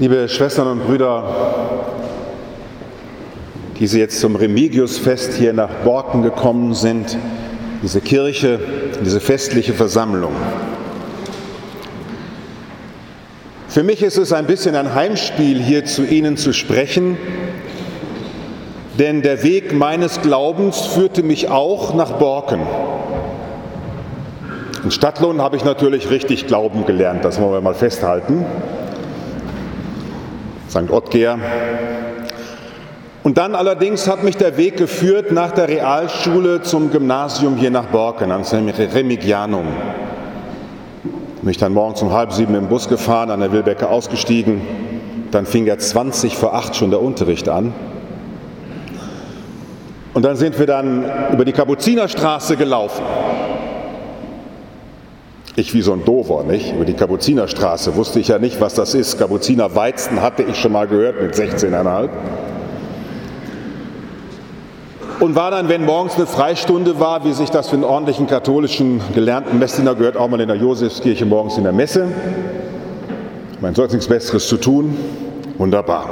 Liebe Schwestern und Brüder, die Sie jetzt zum Remigiusfest hier nach Borken gekommen sind, diese Kirche, diese festliche Versammlung. Für mich ist es ein bisschen ein Heimspiel, hier zu Ihnen zu sprechen, denn der Weg meines Glaubens führte mich auch nach Borken. In Stadtlohn habe ich natürlich richtig Glauben gelernt, das wollen wir mal festhalten. St. Ottger. Und dann allerdings hat mich der Weg geführt nach der Realschule zum Gymnasium hier nach Borken, ans Remigianum. Mich dann morgens um halb sieben im Bus gefahren, an der Wilbecke ausgestiegen. Dann fing ja 20 vor acht schon der Unterricht an. Und dann sind wir dann über die Kapuzinerstraße gelaufen. Ich wie so ein Dover, nicht? Über die Kapuzinerstraße wusste ich ja nicht, was das ist. Kapuziner Weizen hatte ich schon mal gehört mit 16,5. Und war dann, wenn morgens eine Freistunde war, wie sich das für einen ordentlichen katholischen gelernten Messdiener gehört, auch mal in der Josefskirche morgens in der Messe. Mein sonst nichts Besseres zu tun. Wunderbar.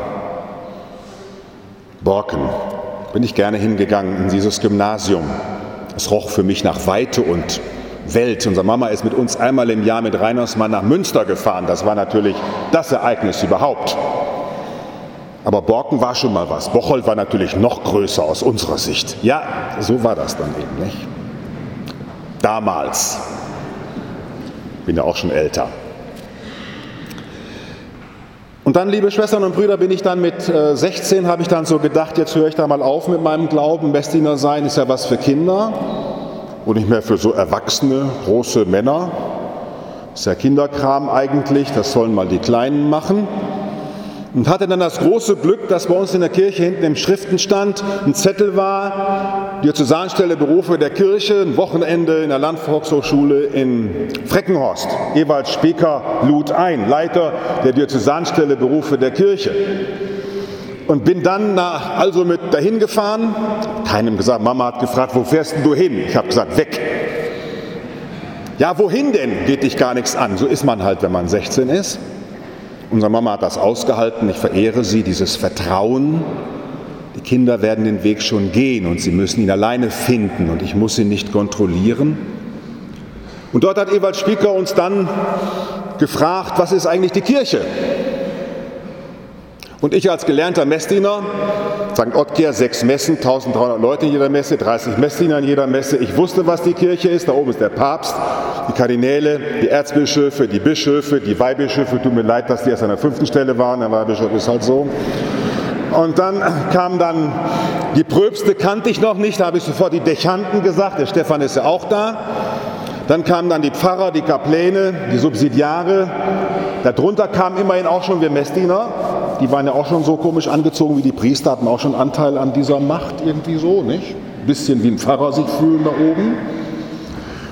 Borken. Bin ich gerne hingegangen in dieses Gymnasium. Es roch für mich nach Weite und Welt. Unsere Mama ist mit uns einmal im Jahr mit Reinersmann nach Münster gefahren. Das war natürlich das Ereignis überhaupt. Aber Borken war schon mal was. Bocholt war natürlich noch größer aus unserer Sicht. Ja, so war das dann eben, nicht? Damals. Bin ja auch schon älter. Und dann, liebe Schwestern und Brüder, bin ich dann mit 16, äh, habe ich dann so gedacht, jetzt höre ich da mal auf mit meinem Glauben. Messdiener sein ist ja was für Kinder und nicht mehr für so erwachsene, große Männer. Das ist ja Kinderkram eigentlich, das sollen mal die Kleinen machen. Und hatte dann das große Glück, dass bei uns in der Kirche hinten im Schriftenstand ein Zettel war, Diözesanstelle Berufe der Kirche, ein Wochenende in der Landvolkshochschule in Freckenhorst. Ewald Speker lud ein, Leiter der Diözesanstelle Berufe der Kirche und bin dann nach, also mit dahin gefahren. Keinem gesagt, Mama hat gefragt, wo fährst du hin? Ich habe gesagt, weg. Ja, wohin denn? Geht dich gar nichts an. So ist man halt, wenn man 16 ist. Unsere Mama hat das ausgehalten. Ich verehre sie, dieses Vertrauen. Die Kinder werden den Weg schon gehen und sie müssen ihn alleine finden und ich muss ihn nicht kontrollieren. Und dort hat Ewald Spieker uns dann gefragt, was ist eigentlich die Kirche? Und ich als gelernter Messdiener, St. Ottger, sechs Messen, 1300 Leute in jeder Messe, 30 Messdiener in jeder Messe. Ich wusste, was die Kirche ist. Da oben ist der Papst, die Kardinäle, die Erzbischöfe, die Bischöfe, die Weihbischöfe. Tut mir leid, dass die erst an der fünften Stelle waren. Der Weihbischof ist halt so. Und dann kam dann die Pröbste, kannte ich noch nicht. Da habe ich sofort die Dechanten gesagt. Der Stefan ist ja auch da. Dann kamen dann die Pfarrer, die Kapläne, die Subsidiare. Darunter kamen immerhin auch schon wir Messdiener die waren ja auch schon so komisch angezogen wie die Priester, hatten auch schon Anteil an dieser Macht irgendwie so, nicht? Ein bisschen wie ein Pfarrer sich fühlen da oben.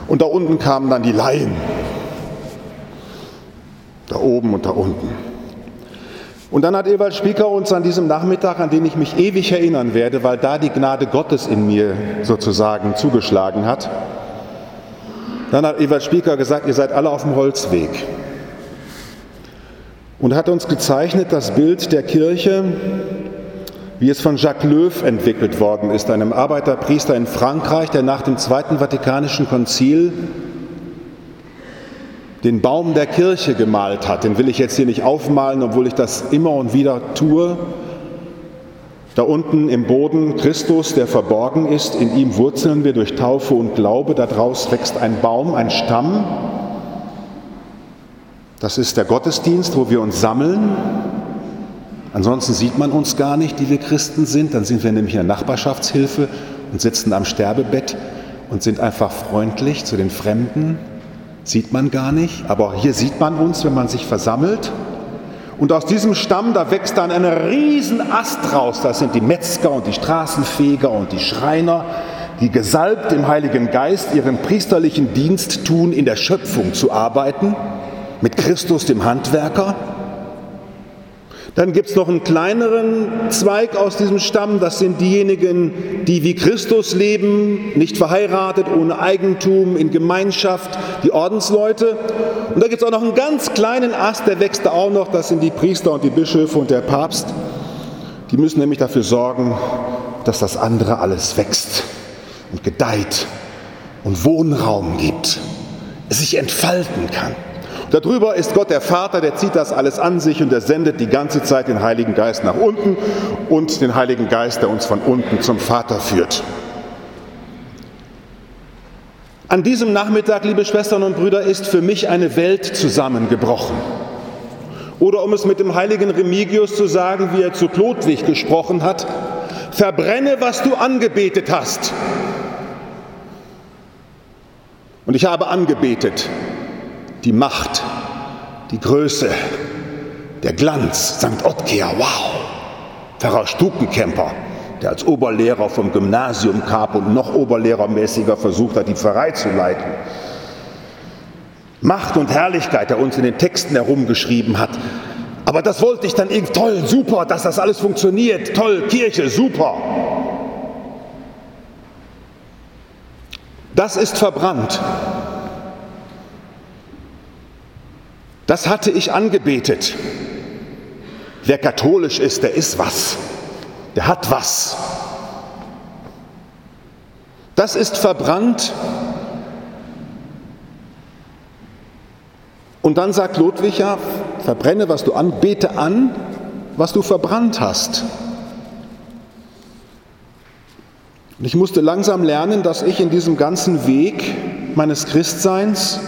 Und da unten kamen dann die Laien. Da oben und da unten. Und dann hat Ewald Spieker uns an diesem Nachmittag, an den ich mich ewig erinnern werde, weil da die Gnade Gottes in mir sozusagen zugeschlagen hat, dann hat Ewald Spieker gesagt, ihr seid alle auf dem Holzweg und hat uns gezeichnet das Bild der Kirche, wie es von Jacques Löw entwickelt worden ist, einem Arbeiterpriester in Frankreich, der nach dem Zweiten Vatikanischen Konzil den Baum der Kirche gemalt hat. Den will ich jetzt hier nicht aufmalen, obwohl ich das immer und wieder tue. Da unten im Boden Christus, der verborgen ist, in ihm wurzeln wir durch Taufe und Glaube, daraus wächst ein Baum, ein Stamm, das ist der Gottesdienst, wo wir uns sammeln. Ansonsten sieht man uns gar nicht, die wir Christen sind. Dann sind wir nämlich in der Nachbarschaftshilfe und sitzen am Sterbebett und sind einfach freundlich zu den Fremden. Sieht man gar nicht. Aber hier sieht man uns, wenn man sich versammelt. Und aus diesem Stamm, da wächst dann ein Riesenast raus. Das sind die Metzger und die Straßenfeger und die Schreiner, die gesalbt im Heiligen Geist ihren priesterlichen Dienst tun, in der Schöpfung zu arbeiten mit Christus dem Handwerker. Dann gibt es noch einen kleineren Zweig aus diesem Stamm, das sind diejenigen, die wie Christus leben, nicht verheiratet, ohne Eigentum, in Gemeinschaft, die Ordensleute. Und da gibt es auch noch einen ganz kleinen Ast, der wächst da auch noch, das sind die Priester und die Bischöfe und der Papst. Die müssen nämlich dafür sorgen, dass das andere alles wächst und gedeiht und Wohnraum gibt, es sich entfalten kann. Darüber ist Gott der Vater, der zieht das alles an sich und er sendet die ganze Zeit den Heiligen Geist nach unten und den Heiligen Geist, der uns von unten zum Vater führt. An diesem Nachmittag, liebe Schwestern und Brüder, ist für mich eine Welt zusammengebrochen. Oder um es mit dem heiligen Remigius zu sagen, wie er zu Klodwig gesprochen hat, verbrenne, was du angebetet hast. Und ich habe angebetet die Macht, die Größe, der Glanz, St. Ottkehr, wow. Pfarrer Stukenkemper, der als Oberlehrer vom Gymnasium kam und noch oberlehrermäßiger versucht hat, die Pfarrei zu leiten. Macht und Herrlichkeit, der uns in den Texten herumgeschrieben hat. Aber das wollte ich dann irgendwie toll, super, dass das alles funktioniert, toll, Kirche, super. Das ist verbrannt. Das hatte ich angebetet. Wer katholisch ist, der ist was. Der hat was. Das ist verbrannt. Und dann sagt Ludwig ja, verbrenne, was du an, bete an, was du verbrannt hast. Und ich musste langsam lernen, dass ich in diesem ganzen Weg meines Christseins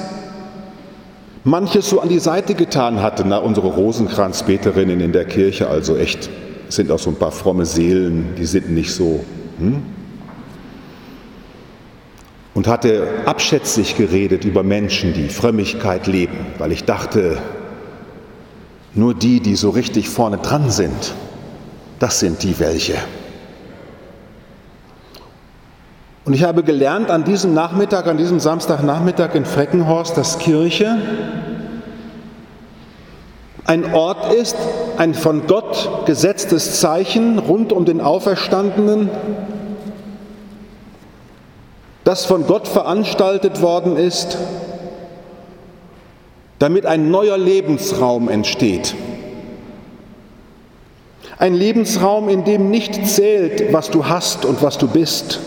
manches so an die Seite getan hatte. Na, unsere Rosenkranzbeterinnen in der Kirche, also echt, sind auch so ein paar fromme Seelen, die sind nicht so. Hm? Und hatte abschätzig geredet über Menschen, die Frömmigkeit leben, weil ich dachte, nur die, die so richtig vorne dran sind, das sind die welche. Und ich habe gelernt an diesem Nachmittag, an diesem Samstagnachmittag in Freckenhorst, dass Kirche ein Ort ist, ein von Gott gesetztes Zeichen rund um den Auferstandenen, das von Gott veranstaltet worden ist, damit ein neuer Lebensraum entsteht. Ein Lebensraum, in dem nicht zählt, was du hast und was du bist,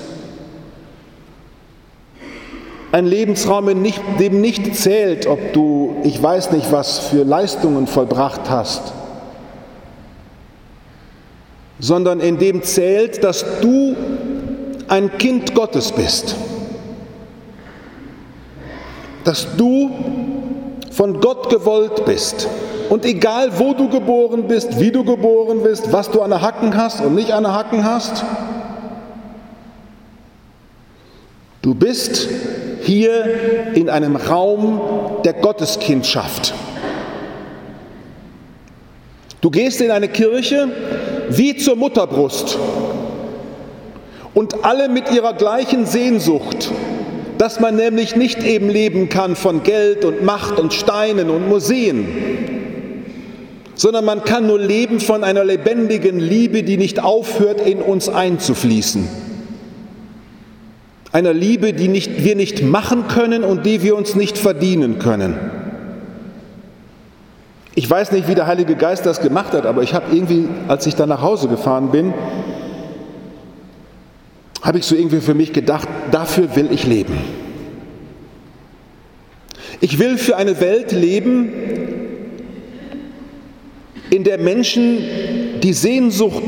ein Lebensraum, in dem nicht zählt, ob du, ich weiß nicht, was für Leistungen vollbracht hast, sondern in dem zählt, dass du ein Kind Gottes bist, dass du von Gott gewollt bist. Und egal, wo du geboren bist, wie du geboren bist, was du an der Hacken hast und nicht an der Hacken hast, du bist hier in einem Raum der Gotteskindschaft. Du gehst in eine Kirche wie zur Mutterbrust und alle mit ihrer gleichen Sehnsucht, dass man nämlich nicht eben leben kann von Geld und Macht und Steinen und Museen, sondern man kann nur leben von einer lebendigen Liebe, die nicht aufhört, in uns einzufließen einer Liebe, die nicht, wir nicht machen können und die wir uns nicht verdienen können. Ich weiß nicht, wie der Heilige Geist das gemacht hat, aber ich habe irgendwie, als ich dann nach Hause gefahren bin, habe ich so irgendwie für mich gedacht, dafür will ich leben. Ich will für eine Welt leben, in der Menschen die Sehnsucht,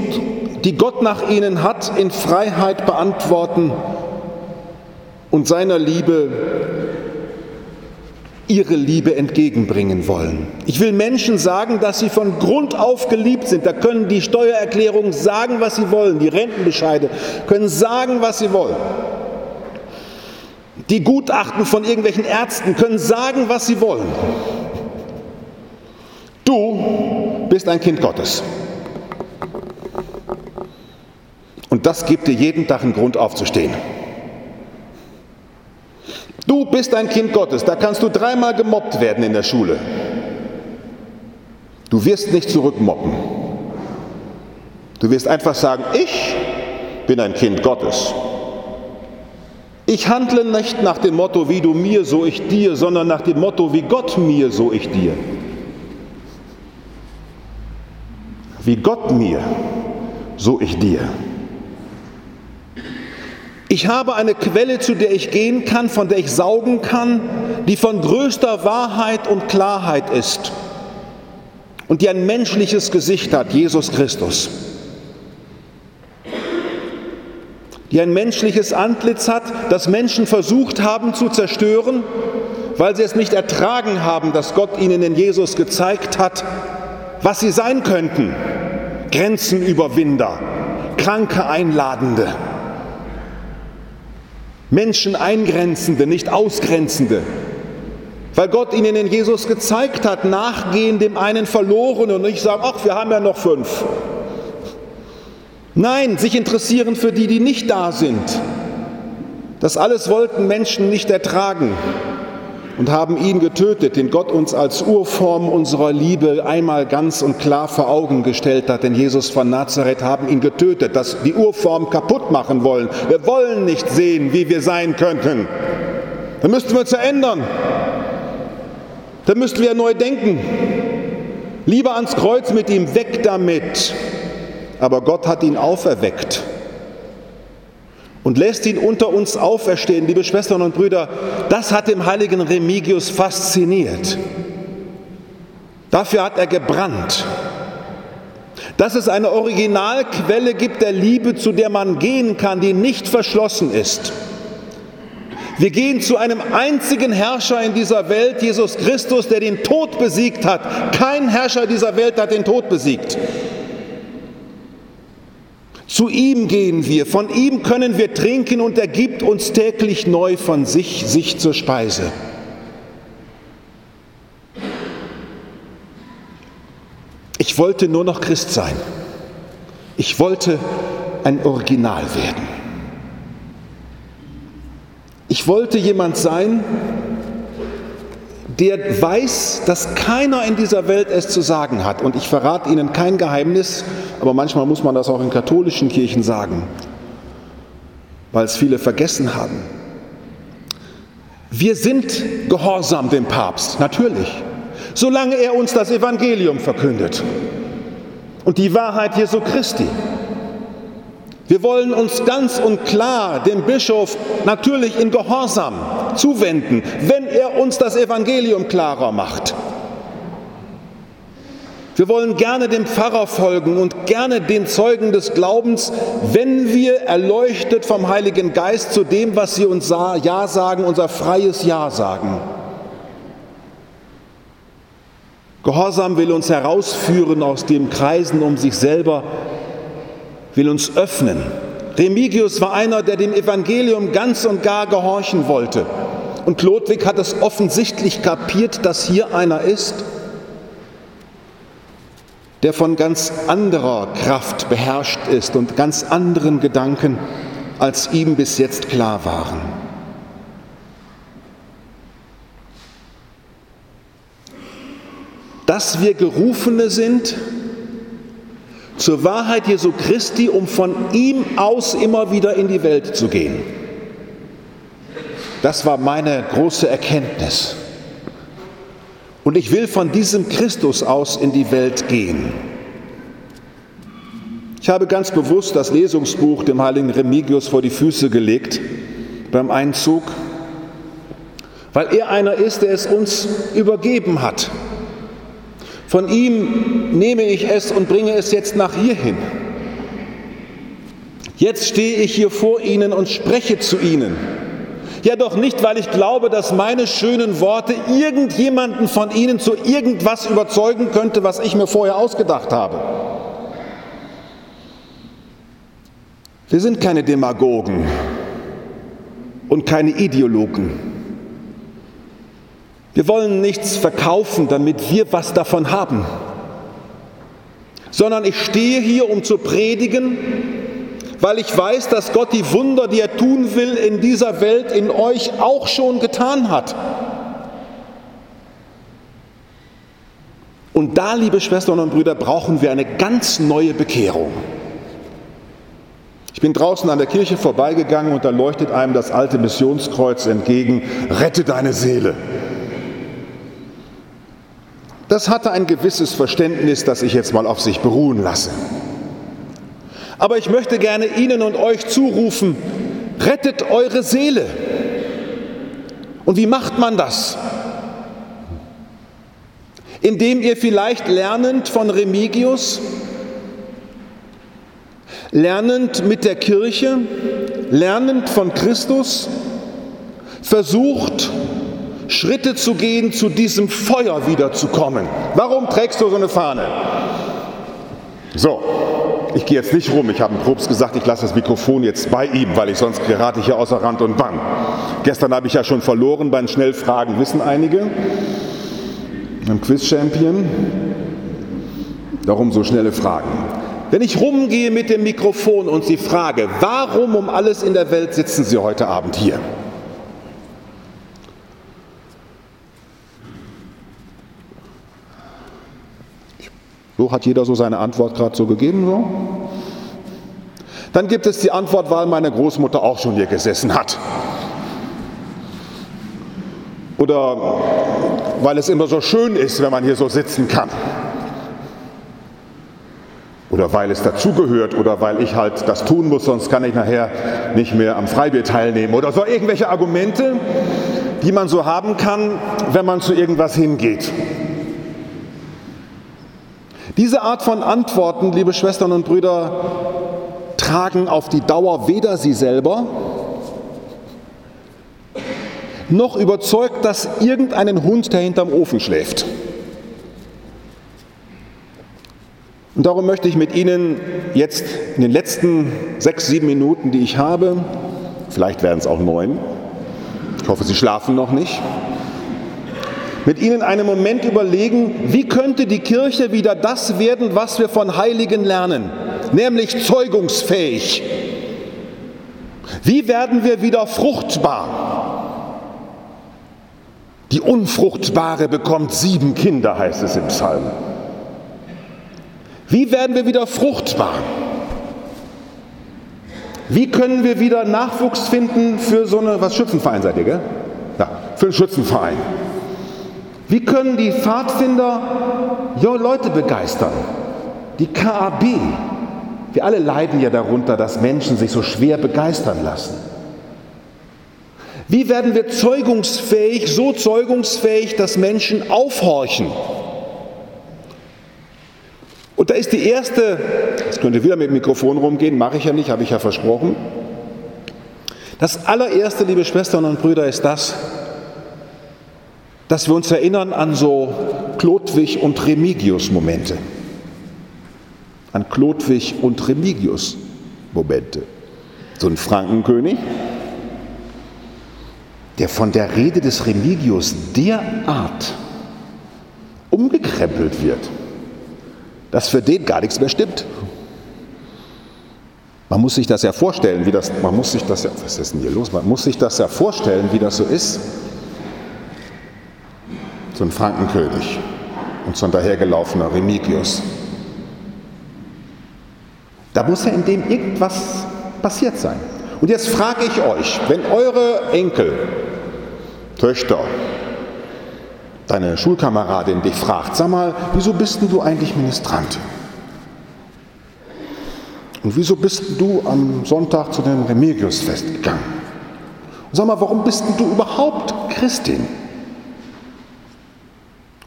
die Gott nach ihnen hat, in Freiheit beantworten und seiner Liebe ihre Liebe entgegenbringen wollen. Ich will Menschen sagen, dass sie von Grund auf geliebt sind. Da können die Steuererklärungen sagen, was sie wollen, die Rentenbescheide können sagen, was sie wollen. Die Gutachten von irgendwelchen Ärzten können sagen, was sie wollen. Du bist ein Kind Gottes. Und das gibt dir jeden Tag einen Grund aufzustehen. Du bist ein Kind Gottes, da kannst du dreimal gemobbt werden in der Schule. Du wirst nicht zurückmoppen. Du wirst einfach sagen, ich bin ein Kind Gottes. Ich handle nicht nach dem Motto, wie du mir, so ich dir, sondern nach dem Motto, wie Gott mir, so ich dir. Wie Gott mir, so ich dir. Ich habe eine Quelle, zu der ich gehen kann, von der ich saugen kann, die von größter Wahrheit und Klarheit ist und die ein menschliches Gesicht hat, Jesus Christus. Die ein menschliches Antlitz hat, das Menschen versucht haben zu zerstören, weil sie es nicht ertragen haben, dass Gott ihnen in Jesus gezeigt hat, was sie sein könnten. Grenzenüberwinder, Kranke einladende, Menschen eingrenzende, nicht ausgrenzende, weil Gott ihnen in Jesus gezeigt hat, nachgehen dem einen verloren und nicht sagen, ach, wir haben ja noch fünf. Nein, sich interessieren für die, die nicht da sind. Das alles wollten Menschen nicht ertragen und haben ihn getötet, den Gott uns als Urform unserer Liebe einmal ganz und klar vor Augen gestellt hat. Denn Jesus von Nazareth haben ihn getötet, dass die Urform kaputt machen wollen. Wir wollen nicht sehen, wie wir sein könnten. Dann müssten wir uns ändern. Da müssten wir neu denken. Lieber ans Kreuz mit ihm, weg damit. Aber Gott hat ihn auferweckt und lässt ihn unter uns auferstehen. Liebe Schwestern und Brüder, das hat dem heiligen Remigius fasziniert. Dafür hat er gebrannt. Dass es eine Originalquelle gibt der Liebe, zu der man gehen kann, die nicht verschlossen ist. Wir gehen zu einem einzigen Herrscher in dieser Welt, Jesus Christus, der den Tod besiegt hat. Kein Herrscher dieser Welt hat den Tod besiegt. Zu ihm gehen wir, von ihm können wir trinken und er gibt uns täglich neu von sich, sich zur Speise. Ich wollte nur noch Christ sein. Ich wollte ein Original werden. Ich wollte jemand sein, der weiß, dass keiner in dieser Welt es zu sagen hat. Und ich verrate Ihnen kein Geheimnis, aber manchmal muss man das auch in katholischen Kirchen sagen, weil es viele vergessen haben. Wir sind gehorsam dem Papst, natürlich, solange er uns das Evangelium verkündet und die Wahrheit Jesu Christi. Wir wollen uns ganz und klar dem Bischof natürlich in Gehorsam zuwenden, wenn er uns das Evangelium klarer macht. Wir wollen gerne dem Pfarrer folgen und gerne den Zeugen des Glaubens, wenn wir erleuchtet vom Heiligen Geist zu dem, was sie uns Ja sagen, unser freies Ja sagen. Gehorsam will uns herausführen aus dem Kreisen um sich selber will uns öffnen. Remigius war einer, der dem Evangelium ganz und gar gehorchen wollte. Und Ludwig hat es offensichtlich kapiert, dass hier einer ist, der von ganz anderer Kraft beherrscht ist und ganz anderen Gedanken, als ihm bis jetzt klar waren. Dass wir Gerufene sind, zur Wahrheit Jesu Christi, um von ihm aus immer wieder in die Welt zu gehen. Das war meine große Erkenntnis. Und ich will von diesem Christus aus in die Welt gehen. Ich habe ganz bewusst das Lesungsbuch dem heiligen Remigius vor die Füße gelegt beim Einzug, weil er einer ist, der es uns übergeben hat. Von ihm nehme ich es und bringe es jetzt nach hierhin. Jetzt stehe ich hier vor Ihnen und spreche zu Ihnen. Ja doch nicht, weil ich glaube, dass meine schönen Worte irgendjemanden von Ihnen zu irgendwas überzeugen könnte, was ich mir vorher ausgedacht habe. Wir sind keine Demagogen und keine Ideologen. Wir wollen nichts verkaufen, damit wir was davon haben, sondern ich stehe hier, um zu predigen, weil ich weiß, dass Gott die Wunder, die er tun will in dieser Welt, in euch auch schon getan hat. Und da, liebe Schwestern und Brüder, brauchen wir eine ganz neue Bekehrung. Ich bin draußen an der Kirche vorbeigegangen und da leuchtet einem das alte Missionskreuz entgegen, rette deine Seele. Das hatte ein gewisses Verständnis, das ich jetzt mal auf sich beruhen lasse. Aber ich möchte gerne Ihnen und euch zurufen, rettet eure Seele. Und wie macht man das? Indem ihr vielleicht lernend von Remigius, lernend mit der Kirche, lernend von Christus, versucht, Schritte zu gehen, zu diesem Feuer wiederzukommen. Warum trägst du so eine Fahne? So, ich gehe jetzt nicht rum. Ich habe dem Probst gesagt, ich lasse das Mikrofon jetzt bei ihm, weil ich sonst gerate hier außer Rand und Band. Gestern habe ich ja schon verloren bei den Schnellfragen, wissen einige. Im Quiz-Champion. Darum so schnelle Fragen. Wenn ich rumgehe mit dem Mikrofon und Sie frage, warum um alles in der Welt sitzen Sie heute Abend hier? So hat jeder so seine Antwort gerade so gegeben. So. Dann gibt es die Antwort, weil meine Großmutter auch schon hier gesessen hat. Oder weil es immer so schön ist, wenn man hier so sitzen kann oder weil es dazugehört oder weil ich halt das tun muss, sonst kann ich nachher nicht mehr am Freibier teilnehmen oder so irgendwelche Argumente, die man so haben kann, wenn man zu irgendwas hingeht. Diese Art von Antworten, liebe Schwestern und Brüder, tragen auf die Dauer weder sie selber noch überzeugt das irgendeinen Hund, der hinterm Ofen schläft. Und darum möchte ich mit Ihnen jetzt in den letzten sechs, sieben Minuten, die ich habe, vielleicht werden es auch neun, ich hoffe, Sie schlafen noch nicht, mit Ihnen einen Moment überlegen, wie könnte die Kirche wieder das werden, was wir von Heiligen lernen, nämlich zeugungsfähig. Wie werden wir wieder fruchtbar? Die Unfruchtbare bekommt sieben Kinder, heißt es im Psalm. Wie werden wir wieder fruchtbar? Wie können wir wieder Nachwuchs finden für so eine, was Schützenverein seid ihr, gell? Ja, für einen Schützenverein. Wie können die Pfadfinder jo, Leute begeistern? Die KAB. Wir alle leiden ja darunter, dass Menschen sich so schwer begeistern lassen. Wie werden wir zeugungsfähig, so zeugungsfähig, dass Menschen aufhorchen? Und da ist die erste, das könnte wieder mit dem Mikrofon rumgehen, mache ich ja nicht, habe ich ja versprochen. Das allererste, liebe Schwestern und Brüder, ist das, dass wir uns erinnern an so Klodwig und Remigius-Momente. An Klodwig und Remigius-Momente. So ein Frankenkönig, der von der Rede des Remigius derart umgekrempelt wird, dass für den gar nichts mehr stimmt. Man muss sich das ja vorstellen, wie das, man muss sich das ja, was ist denn hier los? Man muss sich das ja vorstellen, wie das so ist. So ein Frankenkönig und so ein dahergelaufener Remigius. Da muss ja in dem irgendwas passiert sein. Und jetzt frage ich euch, wenn eure Enkel, Töchter, deine Schulkameradin dich fragt, sag mal, wieso bist denn du eigentlich Ministrantin? Und wieso bist du am Sonntag zu dem Remigiusfest gegangen? Und sag mal, warum bist denn du überhaupt Christin?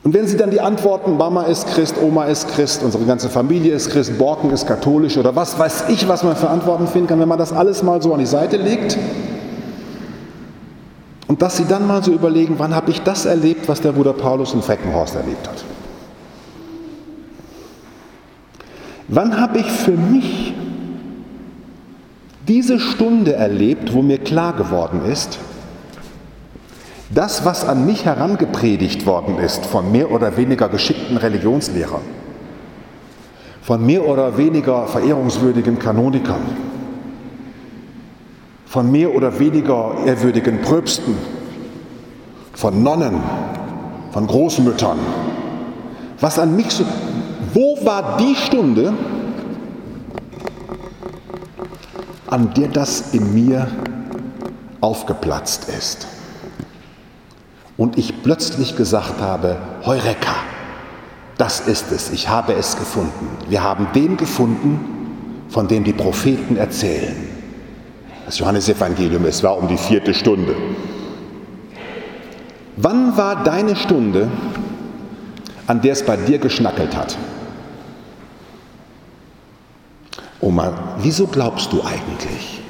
Und wenn sie dann die antworten, Mama ist Christ, Oma ist Christ, unsere ganze Familie ist Christ, Borken ist katholisch oder was weiß ich, was man für Antworten finden kann, wenn man das alles mal so an die Seite legt, und dass Sie dann mal so überlegen, wann habe ich das erlebt, was der Bruder Paulus in Freckenhorst erlebt hat? Wann habe ich für mich diese Stunde erlebt, wo mir klar geworden ist, das, was an mich herangepredigt worden ist von mehr oder weniger geschickten Religionslehrern, von mehr oder weniger verehrungswürdigen Kanonikern, von mehr oder weniger ehrwürdigen Pröpsten, von Nonnen, von Großmüttern, Was an mich so. Wo war die Stunde, an der das in mir aufgeplatzt ist? Und ich plötzlich gesagt habe, Heureka, das ist es, ich habe es gefunden. Wir haben den gefunden, von dem die Propheten erzählen. Das Johannesevangelium, es war um die vierte Stunde. Wann war deine Stunde, an der es bei dir geschnackelt hat? Oma, wieso glaubst du eigentlich?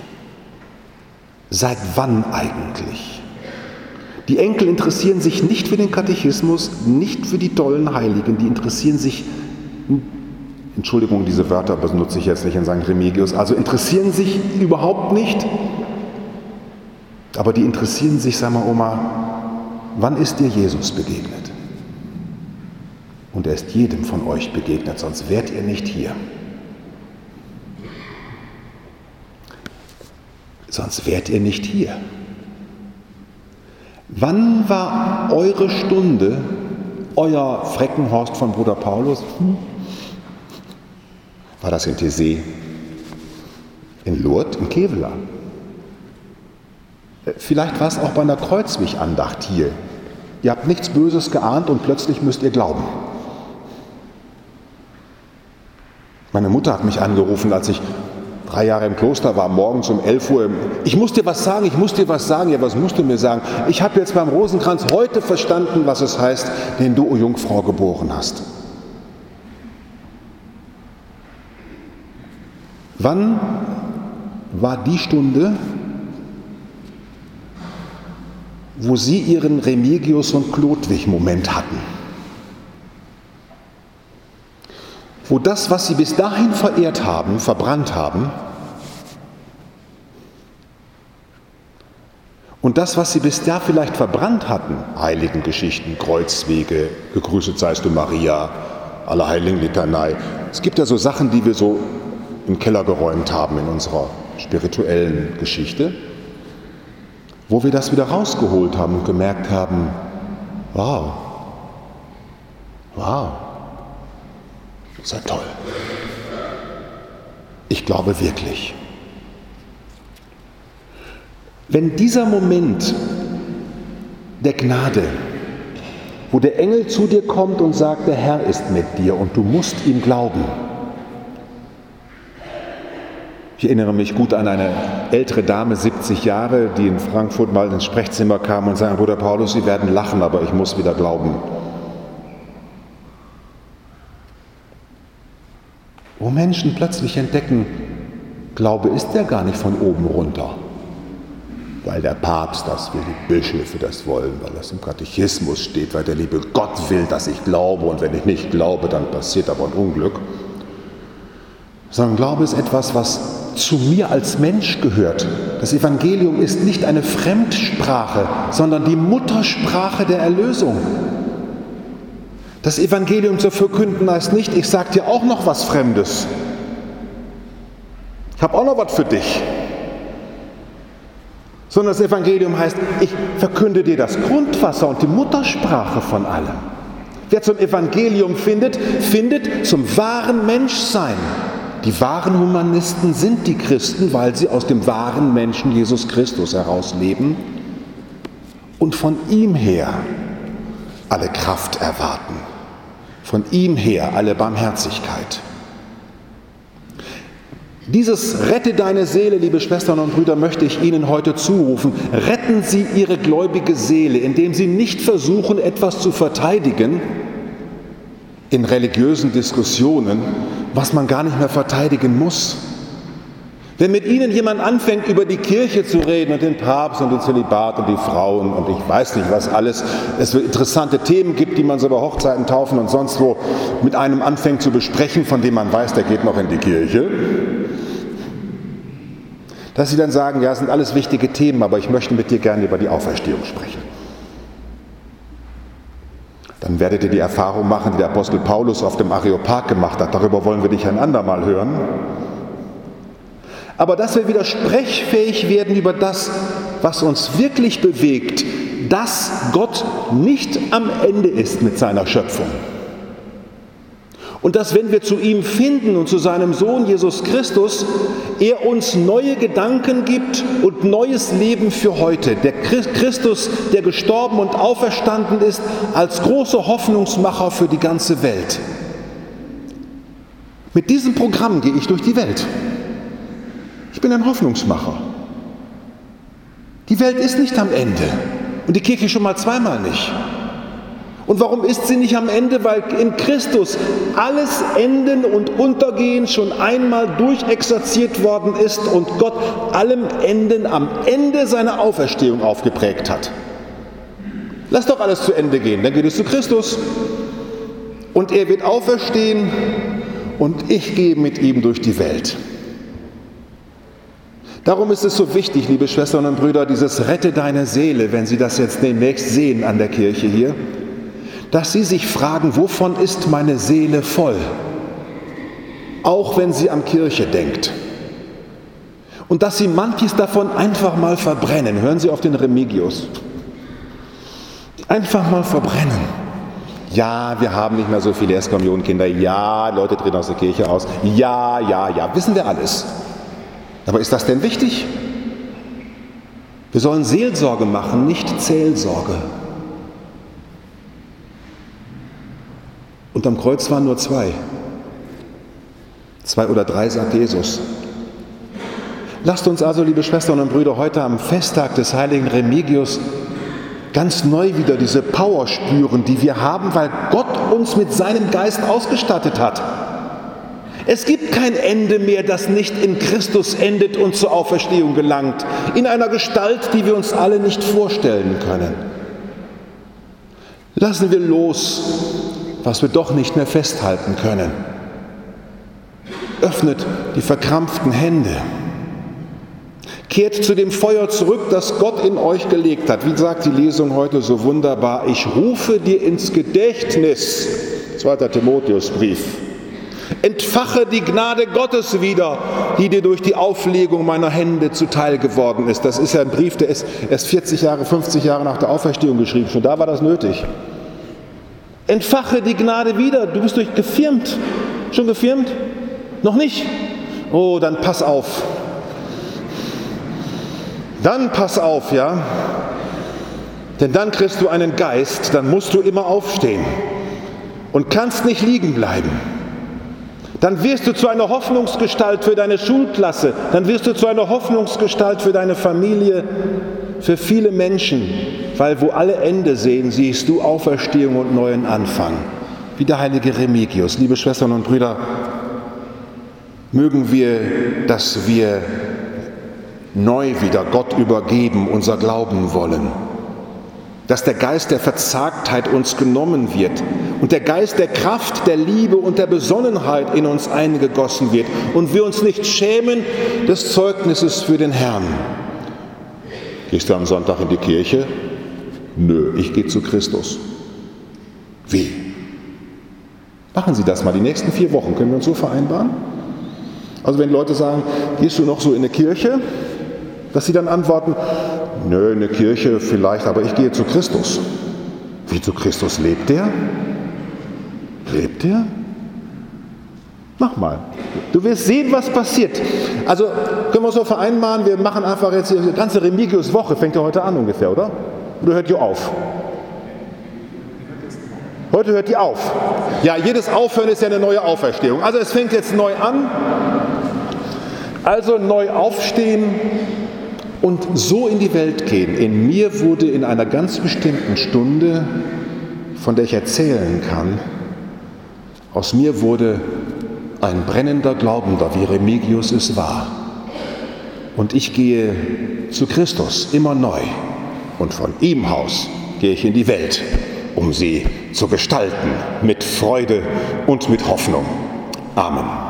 Seit wann eigentlich? Die Enkel interessieren sich nicht für den Katechismus, nicht für die tollen Heiligen, die interessieren sich, Entschuldigung, diese Wörter benutze ich jetzt nicht in St. Remigius, also interessieren sich überhaupt nicht, aber die interessieren sich, sag mal Oma, wann ist dir Jesus begegnet? Und er ist jedem von euch begegnet, sonst wärt ihr nicht hier. Sonst wärt ihr nicht hier. Wann war eure Stunde, euer Freckenhorst von Bruder Paulus? War das in Tessé? In Lourdes? In Kevela? Äh, vielleicht war es auch bei einer Kreuzweg-Andacht hier. Ihr habt nichts Böses geahnt und plötzlich müsst ihr glauben. Meine Mutter hat mich angerufen, als ich drei Jahre im Kloster war, morgens um 11 Uhr. Ich muss dir was sagen, ich muss dir was sagen. Ja, was musst du mir sagen? Ich habe jetzt beim Rosenkranz heute verstanden, was es heißt, den du, o Jungfrau, geboren hast. Wann war die Stunde, wo Sie Ihren Remigius und Chlodwig-Moment hatten? Wo das, was sie bis dahin verehrt haben, verbrannt haben, und das, was sie bis da vielleicht verbrannt hatten, Heiligengeschichten, Kreuzwege, gegrüßet seist du Maria, Allerheiligen-Litanei, es gibt ja so Sachen, die wir so im Keller geräumt haben in unserer spirituellen Geschichte, wo wir das wieder rausgeholt haben und gemerkt haben, wow, wow, ja toll. Ich glaube wirklich. Wenn dieser Moment der Gnade, wo der Engel zu dir kommt und sagt, der Herr ist mit dir und du musst ihm glauben. Ich erinnere mich gut an eine ältere Dame, 70 Jahre, die in Frankfurt mal ins Sprechzimmer kam und sagte, Bruder Paulus, Sie werden lachen, aber ich muss wieder glauben. Wo Menschen plötzlich entdecken, Glaube ist ja gar nicht von oben runter, weil der Papst das will, die Bischöfe das wollen, weil das im Katechismus steht, weil der liebe Gott will, dass ich glaube und wenn ich nicht glaube, dann passiert aber ein Unglück. Sondern Glaube ist etwas, was zu mir als Mensch gehört. Das Evangelium ist nicht eine Fremdsprache, sondern die Muttersprache der Erlösung. Das Evangelium zu verkünden heißt nicht, ich sage dir auch noch was Fremdes. Ich habe auch noch was für dich. Sondern das Evangelium heißt, ich verkünde dir das Grundwasser und die Muttersprache von allem. Wer zum Evangelium findet, findet zum wahren Menschsein. Die wahren Humanisten sind die Christen, weil sie aus dem wahren Menschen Jesus Christus heraus leben und von ihm her alle Kraft erwarten. Von ihm her alle Barmherzigkeit. Dieses Rette deine Seele, liebe Schwestern und Brüder, möchte ich Ihnen heute zurufen. Retten Sie Ihre gläubige Seele, indem Sie nicht versuchen, etwas zu verteidigen in religiösen Diskussionen, was man gar nicht mehr verteidigen muss. Wenn mit Ihnen jemand anfängt, über die Kirche zu reden und den Papst und den Zölibat und die Frauen und ich weiß nicht was alles, es interessante Themen gibt, die man so bei Hochzeiten, Taufen und sonst wo mit einem anfängt zu besprechen, von dem man weiß, der geht noch in die Kirche, dass Sie dann sagen, ja, sind alles wichtige Themen, aber ich möchte mit dir gerne über die Auferstehung sprechen. Dann werdet ihr die Erfahrung machen, die der Apostel Paulus auf dem Areopag gemacht hat. Darüber wollen wir dich ein andermal hören aber dass wir wieder sprechfähig werden über das, was uns wirklich bewegt, dass Gott nicht am Ende ist mit seiner Schöpfung. Und dass wenn wir zu ihm finden und zu seinem Sohn Jesus Christus, er uns neue Gedanken gibt und neues Leben für heute. Der Christus, der gestorben und auferstanden ist, als großer Hoffnungsmacher für die ganze Welt. Mit diesem Programm gehe ich durch die Welt. Ich bin ein Hoffnungsmacher. Die Welt ist nicht am Ende und die Kirche schon mal zweimal nicht. Und warum ist sie nicht am Ende? Weil in Christus alles Enden und Untergehen schon einmal durchexerziert worden ist und Gott allem Enden am Ende seiner Auferstehung aufgeprägt hat. Lass doch alles zu Ende gehen, dann geht es zu Christus. Und er wird auferstehen und ich gehe mit ihm durch die Welt. Darum ist es so wichtig, liebe Schwestern und Brüder, dieses Rette deine Seele, wenn Sie das jetzt demnächst sehen an der Kirche hier dass sie sich fragen, wovon ist meine Seele voll? Auch wenn sie an Kirche denkt. Und dass sie manches davon einfach mal verbrennen. Hören Sie auf den Remigius. Einfach mal verbrennen. Ja, wir haben nicht mehr so viele Erstkommunionkinder. Ja, Leute drehen aus der Kirche aus. Ja, ja, ja, wissen wir alles. Aber ist das denn wichtig? Wir sollen Seelsorge machen, nicht Zählsorge. Und am Kreuz waren nur zwei. Zwei oder drei, sagt Jesus. Lasst uns also, liebe Schwestern und Brüder, heute am Festtag des heiligen Remigius ganz neu wieder diese Power spüren, die wir haben, weil Gott uns mit seinem Geist ausgestattet hat. Es gibt kein Ende mehr, das nicht in Christus endet und zur Auferstehung gelangt, in einer Gestalt, die wir uns alle nicht vorstellen können. Lassen wir los was wir doch nicht mehr festhalten können. Öffnet die verkrampften Hände. Kehrt zu dem Feuer zurück, das Gott in euch gelegt hat. Wie sagt die Lesung heute so wunderbar, ich rufe dir ins Gedächtnis. 2. Timotheusbrief. Entfache die Gnade Gottes wieder, die dir durch die Auflegung meiner Hände zuteil geworden ist. Das ist ja ein Brief, der ist erst 40 Jahre, 50 Jahre nach der Auferstehung geschrieben. Schon da war das nötig. Entfache die Gnade wieder. Du bist durch gefirmt. Schon gefirmt? Noch nicht? Oh, dann pass auf. Dann pass auf, ja. Denn dann kriegst du einen Geist, dann musst du immer aufstehen und kannst nicht liegen bleiben. Dann wirst du zu einer Hoffnungsgestalt für deine Schulklasse, dann wirst du zu einer Hoffnungsgestalt für deine Familie, für viele Menschen, weil wo alle Ende sehen, siehst du Auferstehung und neuen Anfang. Wie der heilige Remigius. Liebe Schwestern und Brüder, mögen wir, dass wir neu wieder Gott übergeben, unser Glauben wollen. Dass der Geist der Verzagtheit uns genommen wird und der Geist der Kraft, der Liebe und der Besonnenheit in uns eingegossen wird und wir uns nicht schämen des Zeugnisses für den Herrn. Gehst du am Sonntag in die Kirche? Nö, ich gehe zu Christus. Wie? Machen Sie das mal die nächsten vier Wochen. Können wir uns so vereinbaren? Also wenn Leute sagen, gehst du noch so in eine Kirche? Dass sie dann antworten, nö, eine Kirche vielleicht, aber ich gehe zu Christus. Wie zu Christus lebt der? Lebt der? Mach mal. Du wirst sehen, was passiert. Also können wir so vereinbaren, wir machen einfach jetzt die ganze Remigius-Woche, fängt ja heute an ungefähr, oder? Oder hört die auf? Heute hört die auf. Ja, jedes Aufhören ist ja eine neue Auferstehung. Also es fängt jetzt neu an. Also neu aufstehen und so in die Welt gehen. In mir wurde in einer ganz bestimmten Stunde, von der ich erzählen kann, aus mir wurde ein brennender Glaubender, wie Remigius es war. Und ich gehe zu Christus immer neu. Und von ihm aus gehe ich in die Welt, um sie zu gestalten mit Freude und mit Hoffnung. Amen.